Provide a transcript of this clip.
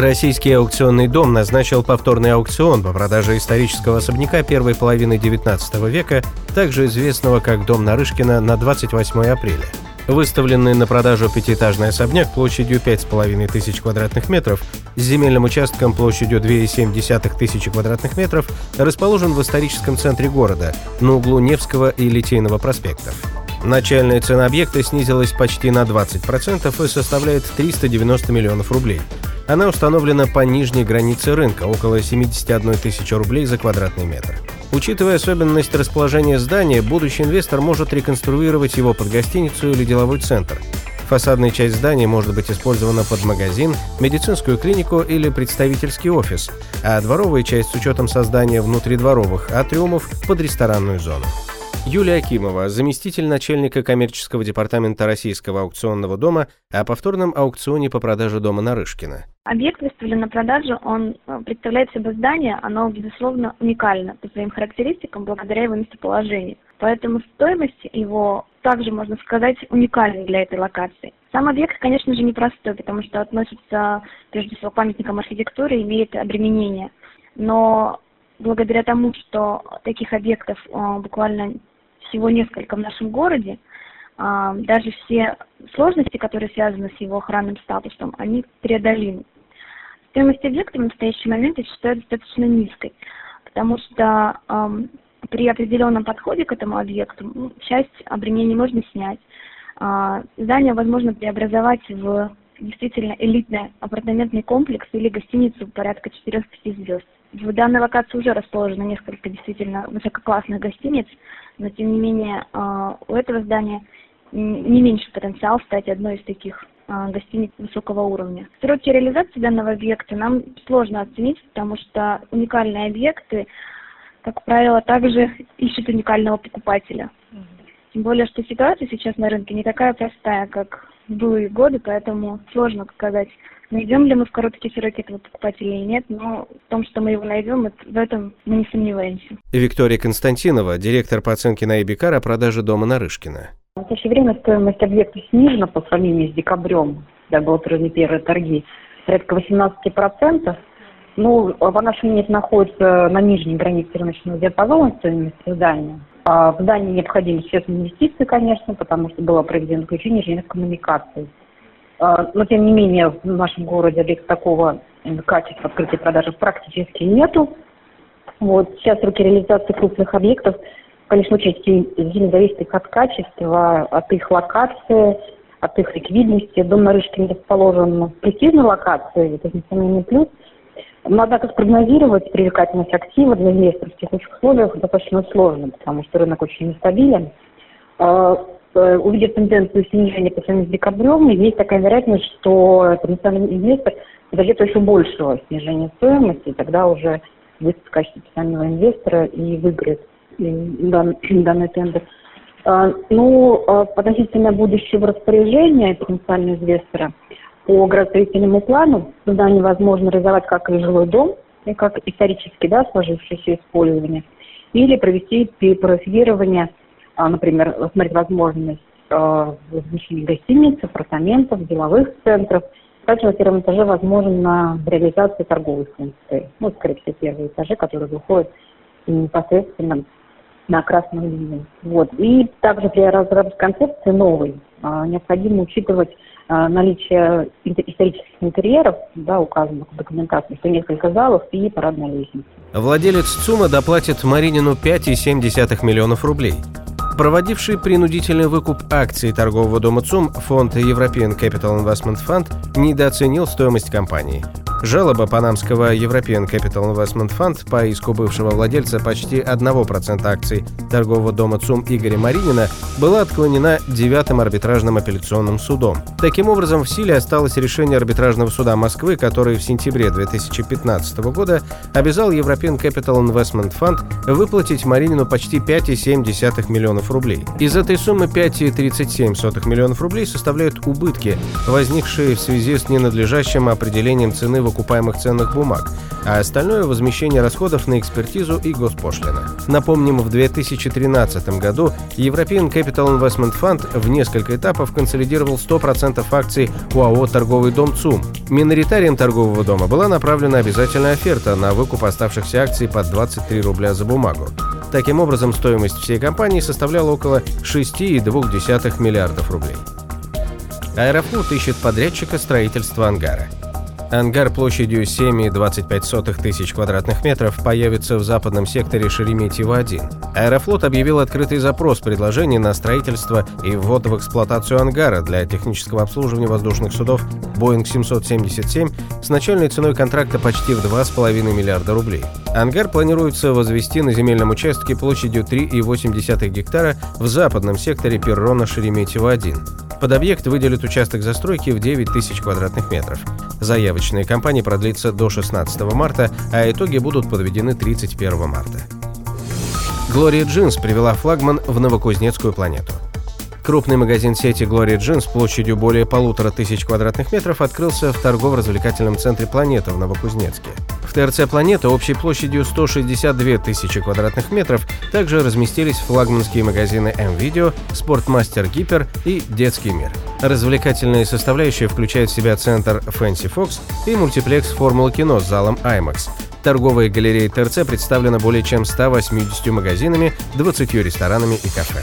Российский аукционный дом назначил повторный аукцион по продаже исторического особняка первой половины XIX века, также известного как Дом Нарышкина, на 28 апреля. Выставленный на продажу пятиэтажный особняк площадью 5,5 тысяч квадратных метров с земельным участком площадью 2,7 тысячи квадратных метров расположен в историческом центре города, на углу Невского и Литейного проспектов. Начальная цена объекта снизилась почти на 20% и составляет 390 миллионов рублей – она установлена по нижней границе рынка, около 71 тысячи рублей за квадратный метр. Учитывая особенность расположения здания, будущий инвестор может реконструировать его под гостиницу или деловой центр. Фасадная часть здания может быть использована под магазин, медицинскую клинику или представительский офис, а дворовая часть с учетом создания внутридворовых атриумов под ресторанную зону. Юлия Акимова, заместитель начальника коммерческого департамента Российского аукционного дома о повторном аукционе по продаже дома Нарышкина. Объект выставлен на продажу, он э, представляет собой здание, оно, безусловно, уникально по своим характеристикам благодаря его местоположению. Поэтому стоимость его также, можно сказать, уникальна для этой локации. Сам объект, конечно же, непростой, потому что относится, прежде всего, к памятникам архитектуры и имеет обременение. Но благодаря тому, что таких объектов э, буквально всего несколько в нашем городе, а, даже все сложности, которые связаны с его охранным статусом, они преодолимы. Стоимость объекта в настоящий момент я считаю достаточно низкой, потому что при определенном подходе к этому объекту ну, часть обременений можно снять. Э, здание возможно преобразовать в действительно элитный апартаментный комплекс или гостиницу порядка 4-5 звезд. В данной локации уже расположено несколько действительно высококлассных гостиниц, но тем не менее а, у этого здания не меньше потенциал стать одной из таких а, гостиниц высокого уровня. Сроки реализации данного объекта нам сложно оценить, потому что уникальные объекты, как правило, также ищут уникального покупателя. Тем более, что ситуация сейчас на рынке не такая простая, как в былые годы, поэтому сложно сказать, найдем ли мы в короткие сроки этого покупателя или нет, но в том, что мы его найдем, в этом мы не сомневаемся. Виктория Константинова, директор по оценке на Эбикар о продаже дома Нарышкина. В настоящее время стоимость объекта снижена по сравнению с декабрем, когда были отражены первые торги, порядка 18%. Ну, по нашему мнению, находится на нижней границе рыночного диапазона стоимости здания. А в здании необходимы существенные инвестиции, конечно, потому что было проведено включение инженерных коммуникаций. А, но, тем не менее, в нашем городе объекта такого качества открытия продажи практически нету. Вот. Сейчас сроки реализации крупных объектов, конечно, очень сильно зависит от качества, от их локации, от их ликвидности. Дом на Рыжкине расположен в престижной локации, это несомненный плюс – но, однако, спрогнозировать привлекательность актива для инвесторов в текущих условиях достаточно сложно, потому что рынок очень нестабилен. Увидев тенденцию снижения по сравнению с декабрем, есть такая вероятность, что потенциальный инвестор подождет еще большего снижения стоимости, и тогда уже выступит в качестве потенциального инвестора и выиграет данный, данный тендер. А, ну, а, относительно будущего распоряжения потенциального инвестора – по градостроительному плану здание возможно реализовать как и жилой дом, и как исторически да, сложившееся использование, или провести перепрофилирование, например, рассмотреть возможность а, размещения гостиниц, апартаментов, деловых центров. Также на первом этаже возможно реализация торговой функции. Ну, скорее всего, первые этажи, которые выходят непосредственно на красную линию. Вот. И также при разработке концепции новой а, необходимо учитывать а, наличие исторических интерьеров, да, указанных в документации, что несколько залов и парадная лестница. Владелец ЦУМа доплатит Маринину 5,7 миллионов рублей. Проводивший принудительный выкуп акций торгового дома ЦУМ фонд European Capital Investment Fund недооценил стоимость компании. Жалоба панамского European Capital Investment Fund по иску бывшего владельца почти 1% акций торгового дома ЦУМ Игоря Маринина была отклонена девятым арбитражным апелляционным судом. Таким образом, в силе осталось решение арбитражного суда Москвы, который в сентябре 2015 года обязал European Capital Investment Fund выплатить Маринину почти 5,7 миллионов рублей. Из этой суммы 5,37 миллионов рублей составляют убытки, возникшие в связи с ненадлежащим определением цены выкупаемых ценных бумаг, а остальное – возмещение расходов на экспертизу и госпошлина. Напомним, в 2013 году European Capital Investment Fund в несколько этапов консолидировал 100% акций УАО «Торговый дом ЦУМ». Миноритарием торгового дома была направлена обязательная оферта на выкуп оставшихся акций под 23 рубля за бумагу. Таким образом, стоимость всей компании составляла около 6,2 миллиардов рублей. Аэрофлот ищет подрядчика строительства ангара – Ангар площадью 7,25 тысяч квадратных метров появится в западном секторе Шереметьево-1. Аэрофлот объявил открытый запрос предложений на строительство и ввод в эксплуатацию ангара для технического обслуживания воздушных судов Boeing 777 с начальной ценой контракта почти в 2,5 миллиарда рублей. Ангар планируется возвести на земельном участке площадью 3,8 гектара в западном секторе перрона Шереметьево-1. Под объект выделят участок застройки в 9 тысяч квадратных метров. Заявочная кампания продлится до 16 марта, а итоги будут подведены 31 марта. Глория Джинс привела флагман в Новокузнецкую планету. Крупный магазин сети Glory Jeans площадью более полутора тысяч квадратных метров открылся в торгово-развлекательном центре «Планета» в Новокузнецке. В ТРЦ «Планета» общей площадью 162 тысячи квадратных метров также разместились флагманские магазины М-Видео, Спортмастер Гипер и Детский мир. Развлекательные составляющие включают в себя центр Fancy Fox и мультиплекс Формула кино с залом IMAX. Торговая галерея ТРЦ представлена более чем 180 магазинами, 20 ресторанами и кафе.